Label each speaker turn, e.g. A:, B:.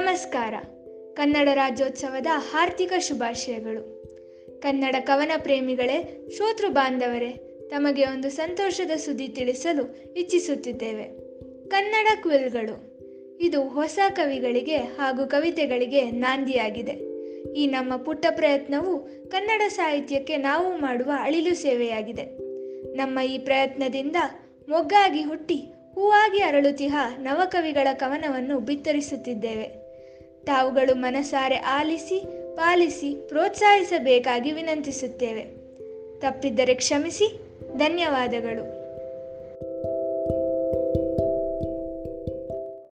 A: ನಮಸ್ಕಾರ. ಕನ್ನಡ ರಾಜ್ಯೋತ್ಸವದ ಹಾರ್ದಿಕ ಶುಭಾಶಯಗಳು. ಕನ್ನಡ ಕವನ ಪ್ರೇಮಿಗಳೇ ಶ್ರೋತೃ ಬಾಂಧವರೇ, ತಮಗೆ ಒಂದು ಸಂತೋಷದ ಸುದ್ದಿ ತಿಳಿಸಲು ಇಚ್ಛಿಸುತ್ತಿದ್ದೇವೆ. ಕನ್ನಡ ಕ್ವಿಲ್ಗಳು. ಇದು ಹೊಸ ಕವಿಗಳಿಗೆ ಹಾಗೂ ಕವಿತೆಗಳಿಗೆ ನಾಂದಿಯಾಗಿದೆ. ಈ ನಮ್ಮ ಪುಟ್ಟ ಪ್ರಯತ್ನವು ಕನ್ನಡ ಸಾಹಿತ್ಯಕ್ಕೆ ನಾವು ಮಾಡುವ ಅಳಿಲು ಸೇವೆಯಾಗಿದೆ. ನಮ್ಮ ಈ ಪ್ರಯತ್ನದಿಂದ ಮೊಗ್ಗಾಗಿ ಹುಟ್ಟಿ ಹೂವಾಗಿ ಅರಳುತಿಹ ನವಕವಿಗಳ ಕವನವನ್ನು ಬಿತ್ತರಿಸುತ್ತಿದ್ದೇವೆ. ತಾವುಗಳು ಮನಸಾರೆ ಆಲಿಸಿ ಪಾಲಿಸಿ ಪ್ರೋತ್ಸಾಹಿಸಬೇಕಾಗಿ ವಿನಂತಿಸುತ್ತೇವೆ. ತಪ್ಪಿದ್ದರೆ ಕ್ಷಮಿಸಿ. ಧನ್ಯವಾದಗಳು.